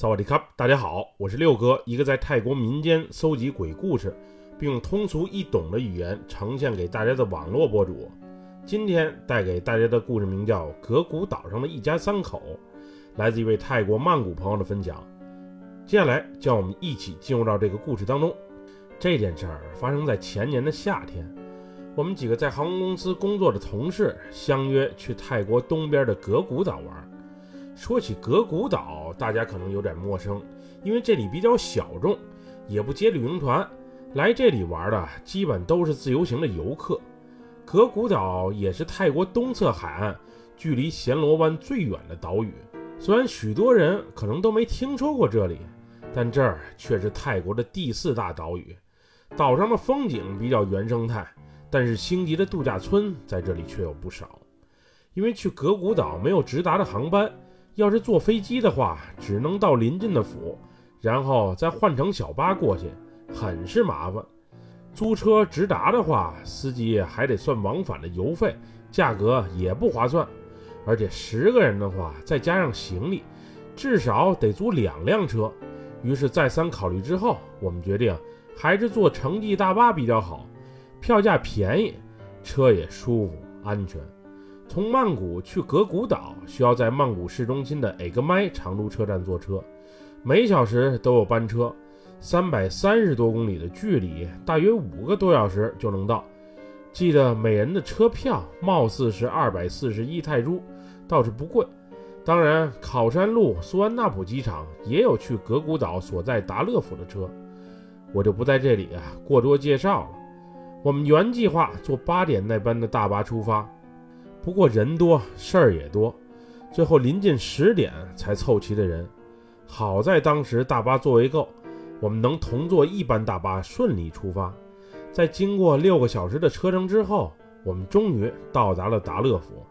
萨瓦迪卡，大家好，我是六哥，一个在泰国民间搜集鬼故事，并用通俗易懂的语言呈现给大家的网络博主。今天带给大家的故事名叫《格古岛上的一家三口》，来自一位泰国曼谷朋友的分享。接下来，让我们一起进入到这个故事当中。这件事儿发生在前年的夏天，我们几个在航空公司工作的同事相约去泰国东边的格古岛玩。说起格古岛，大家可能有点陌生，因为这里比较小众，也不接旅行团，来这里玩的基本都是自由行的游客。格古岛也是泰国东侧海岸，距离暹罗湾最远的岛屿。虽然许多人可能都没听说过这里，但这儿却是泰国的第四大岛屿。岛上的风景比较原生态，但是星级的度假村在这里却有不少。因为去格古岛没有直达的航班。要是坐飞机的话，只能到临近的府，然后再换乘小巴过去，很是麻烦。租车直达的话，司机还得算往返的油费，价格也不划算。而且十个人的话，再加上行李，至少得租两辆车。于是再三考虑之后，我们决定还是坐城际大巴比较好，票价便宜，车也舒服安全。从曼谷去格古岛，需要在曼谷市中心的 A 格麦长途车站坐车，每小时都有班车，三百三十多公里的距离，大约五个多小时就能到。记得每人的车票貌似是二百四十一泰铢，倒是不贵。当然，考山路苏安纳普机场也有去格古岛所在达勒府的车，我就不在这里啊过多介绍了。我们原计划坐八点那班的大巴出发。不过人多事儿也多，最后临近十点才凑齐的人。好在当时大巴座位够，我们能同坐一班大巴顺利出发。在经过六个小时的车程之后，我们终于到达了达勒府。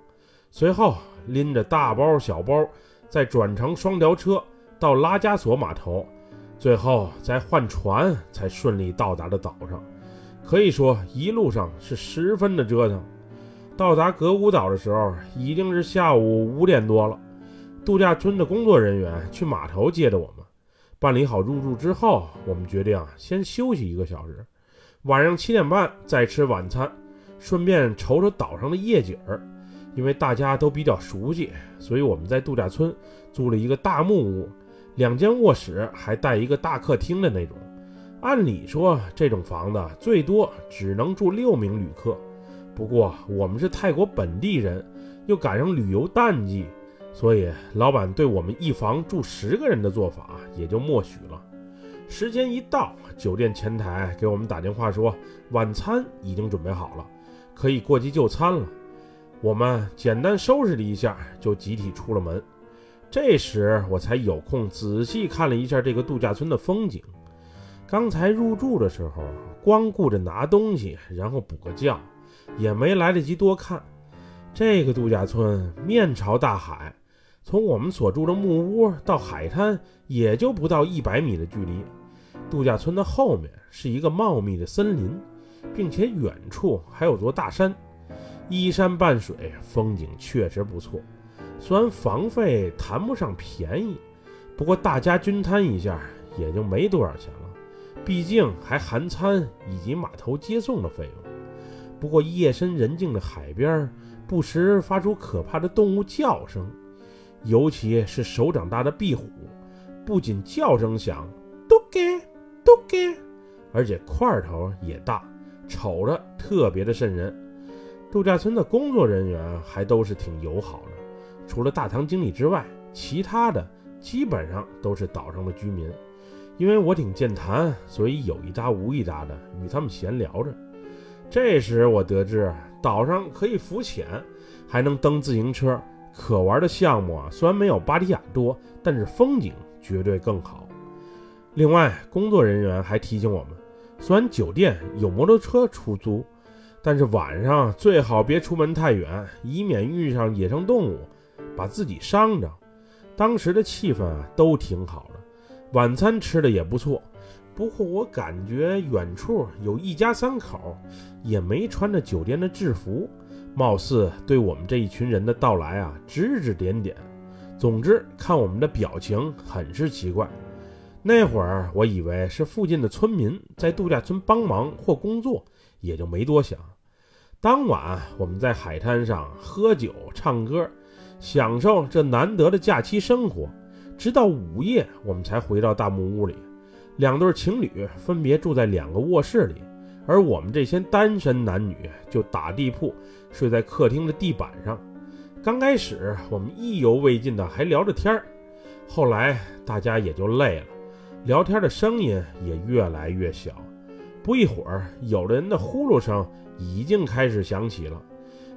随后拎着大包小包，再转乘双条车到拉加索码头，最后再换船才顺利到达了岛上。可以说一路上是十分的折腾。到达格古岛的时候已经是下午五点多了，度假村的工作人员去码头接的我们，办理好入住之后，我们决定啊先休息一个小时，晚上七点半再吃晚餐，顺便瞅瞅岛上的夜景儿。因为大家都比较熟悉，所以我们在度假村租了一个大木屋，两间卧室还带一个大客厅的那种。按理说这种房子最多只能住六名旅客。不过我们是泰国本地人，又赶上旅游淡季，所以老板对我们一房住十个人的做法也就默许了。时间一到，酒店前台给我们打电话说晚餐已经准备好了，可以过去就餐了。我们简单收拾了一下，就集体出了门。这时我才有空仔细看了一下这个度假村的风景。刚才入住的时候，光顾着拿东西，然后补个觉。也没来得及多看，这个度假村面朝大海，从我们所住的木屋到海滩也就不到一百米的距离。度假村的后面是一个茂密的森林，并且远处还有座大山，依山傍水，风景确实不错。虽然房费谈不上便宜，不过大家均摊一下也就没多少钱了，毕竟还含餐以及码头接送的费用。不过夜深人静的海边，不时发出可怕的动物叫声，尤其是手掌大的壁虎，不仅叫声响，嘟给嘟给，而且块头也大，瞅着特别的瘆人。度假村的工作人员还都是挺友好的，除了大堂经理之外，其他的基本上都是岛上的居民。因为我挺健谈，所以有一搭无一搭的与他们闲聊着。这时我得知岛上可以浮潜，还能蹬自行车，可玩的项目啊虽然没有巴提亚多，但是风景绝对更好。另外，工作人员还提醒我们，虽然酒店有摩托车出租，但是晚上最好别出门太远，以免遇上野生动物，把自己伤着。当时的气氛啊都挺好的，晚餐吃的也不错。不过我感觉远处有一家三口，也没穿着酒店的制服，貌似对我们这一群人的到来啊指指点点。总之，看我们的表情很是奇怪。那会儿我以为是附近的村民在度假村帮忙或工作，也就没多想。当晚我们在海滩上喝酒唱歌，享受这难得的假期生活。直到午夜，我们才回到大木屋里。两对情侣分别住在两个卧室里，而我们这些单身男女就打地铺，睡在客厅的地板上。刚开始我们意犹未尽的还聊着天儿，后来大家也就累了，聊天的声音也越来越小。不一会儿，有的人的呼噜声已经开始响起了。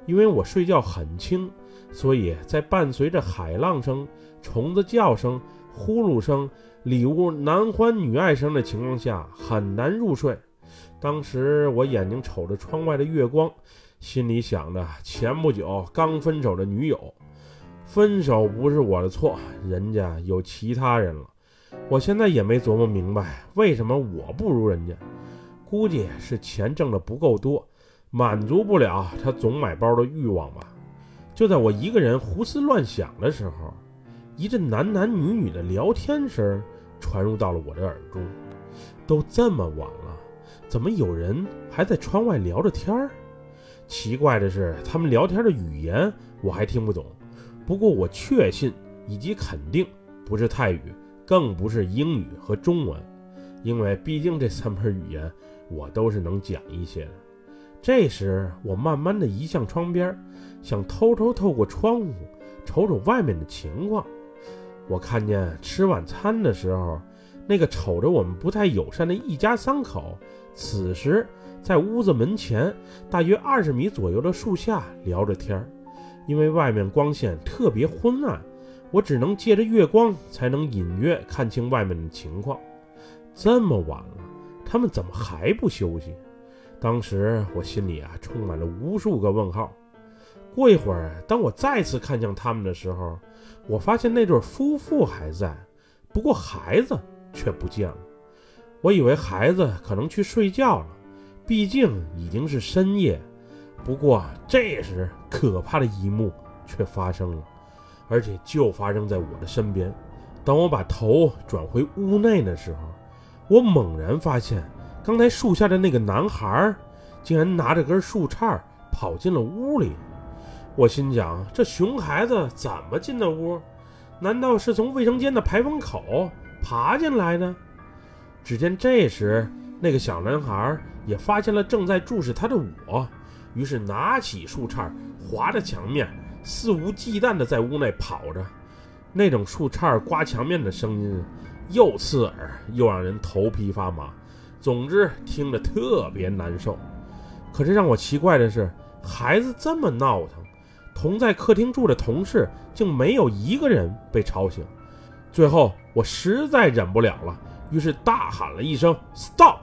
因为我睡觉很轻，所以在伴随着海浪声、虫子叫声、呼噜声。里屋男欢女爱声的情况下很难入睡。当时我眼睛瞅着窗外的月光，心里想着前不久刚分手的女友。分手不是我的错，人家有其他人了。我现在也没琢磨明白为什么我不如人家，估计是钱挣的不够多，满足不了他总买包的欲望吧。就在我一个人胡思乱想的时候。一阵男男女女的聊天声传入到了我的耳中。都这么晚了，怎么有人还在窗外聊着天儿？奇怪的是，他们聊天的语言我还听不懂。不过我确信以及肯定不是泰语，更不是英语和中文，因为毕竟这三门语言我都是能讲一些的。这时，我慢慢的移向窗边，想偷偷透过窗户瞅瞅外面的情况。我看见吃晚餐的时候，那个瞅着我们不太友善的一家三口，此时在屋子门前大约二十米左右的树下聊着天儿。因为外面光线特别昏暗，我只能借着月光才能隐约看清外面的情况。这么晚了，他们怎么还不休息？当时我心里啊充满了无数个问号。过一会儿，当我再次看向他们的时候，我发现那对夫妇还在，不过孩子却不见了。我以为孩子可能去睡觉了，毕竟已经是深夜。不过这时，可怕的一幕却发生了，而且就发生在我的身边。当我把头转回屋内的时候，我猛然发现，刚才树下的那个男孩，竟然拿着根树杈跑进了屋里。我心想：这熊孩子怎么进的屋？难道是从卫生间的排风口爬进来的？只见这时，那个小男孩也发现了正在注视他的我，于是拿起树杈划着墙面，肆无忌惮地在屋内跑着。那种树杈刮墙面的声音又刺耳又让人头皮发麻，总之听着特别难受。可是让我奇怪的是，孩子这么闹腾。同在客厅住的同事竟没有一个人被吵醒，最后我实在忍不了了，于是大喊了一声 “stop”。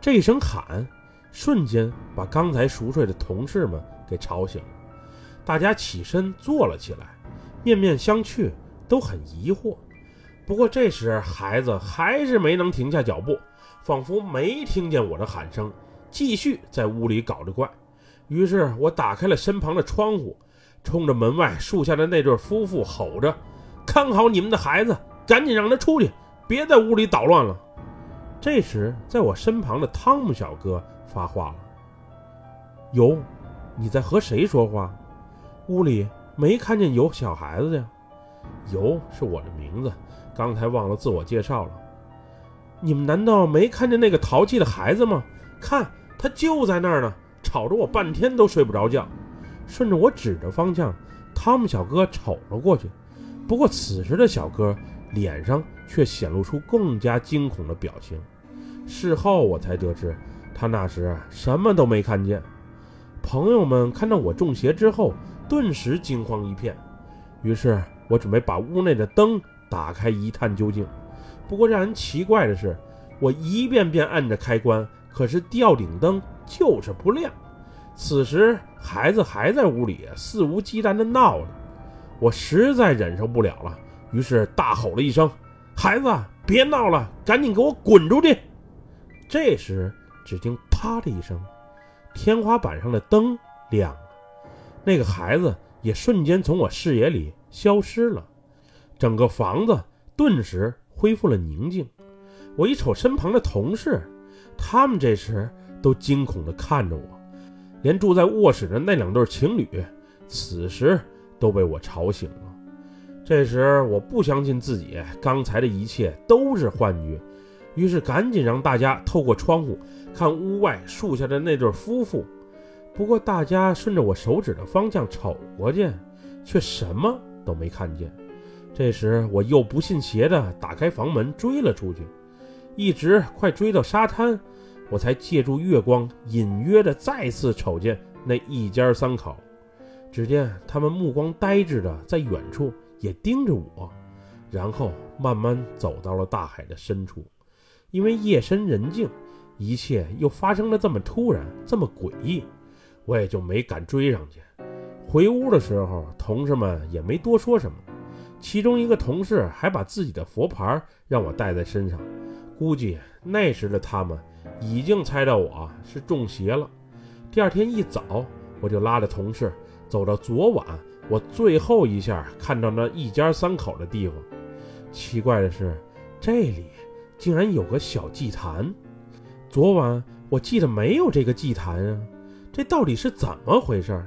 这一声喊，瞬间把刚才熟睡的同事们给吵醒了。大家起身坐了起来，面面相觑，都很疑惑。不过这时孩子还是没能停下脚步，仿佛没听见我的喊声，继续在屋里搞着怪。于是我打开了身旁的窗户，冲着门外树下的那对夫妇吼着：“看好你们的孩子，赶紧让他出去，别在屋里捣乱了。”这时，在我身旁的汤姆小哥发话了：“有，你在和谁说话？屋里没看见有小孩子呀。”“有是我的名字，刚才忘了自我介绍了。”“你们难道没看见那个淘气的孩子吗？看，他就在那儿呢。”吵着我半天都睡不着觉，顺着我指着方向，汤姆小哥瞅了过去。不过此时的小哥脸上却显露出更加惊恐的表情。事后我才得知，他那时什么都没看见。朋友们看到我中邪之后，顿时惊慌一片。于是我准备把屋内的灯打开一探究竟。不过让人奇怪的是，我一遍遍按着开关，可是吊顶灯。就是不亮。此时孩子还在屋里肆无忌惮地闹着，我实在忍受不了了，于是大吼了一声：“孩子，别闹了，赶紧给我滚出去！”这时，只听“啪”的一声，天花板上的灯亮了，那个孩子也瞬间从我视野里消失了。整个房子顿时恢复了宁静。我一瞅身旁的同事，他们这时都惊恐地看着我，连住在卧室的那两对情侣，此时都被我吵醒了。这时我不相信自己刚才的一切都是幻觉，于是赶紧让大家透过窗户看屋外树下的那对夫妇。不过大家顺着我手指的方向瞅过去，却什么都没看见。这时我又不信邪的打开房门追了出去。一直快追到沙滩，我才借助月光隐约的再次瞅见那一家三口。只见他们目光呆滞的在远处也盯着我，然后慢慢走到了大海的深处。因为夜深人静，一切又发生的这么突然，这么诡异，我也就没敢追上去。回屋的时候，同事们也没多说什么，其中一个同事还把自己的佛牌让我带在身上。估计那时的他们已经猜到我是中邪了。第二天一早，我就拉着同事走到昨晚我最后一下看到那一家三口的地方。奇怪的是，这里竟然有个小祭坛。昨晚我记得没有这个祭坛啊，这到底是怎么回事？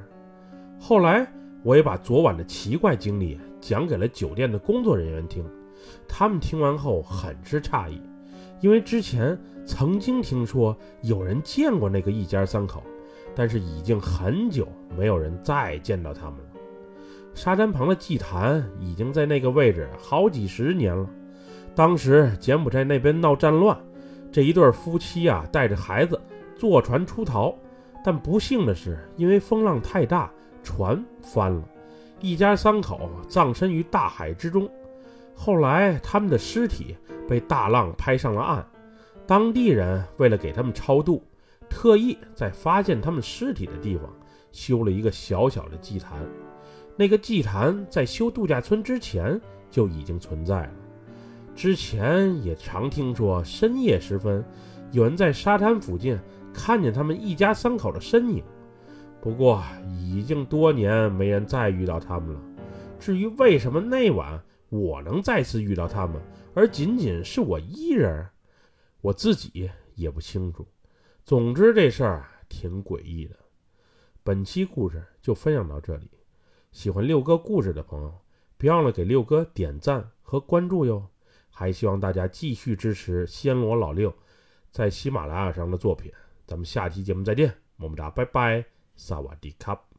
后来我也把昨晚的奇怪经历讲给了酒店的工作人员听，他们听完后很是诧异。因为之前曾经听说有人见过那个一家三口，但是已经很久没有人再见到他们了。沙滩旁的祭坛已经在那个位置好几十年了。当时柬埔寨那边闹战乱，这一对夫妻啊带着孩子坐船出逃，但不幸的是，因为风浪太大，船翻了，一家三口葬身于大海之中。后来他们的尸体。被大浪拍上了岸，当地人为了给他们超度，特意在发现他们尸体的地方修了一个小小的祭坛。那个祭坛在修度假村之前就已经存在了。之前也常听说深夜时分，有人在沙滩附近看见他们一家三口的身影。不过已经多年没人再遇到他们了。至于为什么那晚我能再次遇到他们？而仅仅是我一人，我自己也不清楚。总之这事儿挺诡异的。本期故事就分享到这里，喜欢六哥故事的朋友，别忘了给六哥点赞和关注哟。还希望大家继续支持暹罗老六在喜马拉雅上的作品。咱们下期节目再见，么么哒，拜拜，萨瓦迪卡。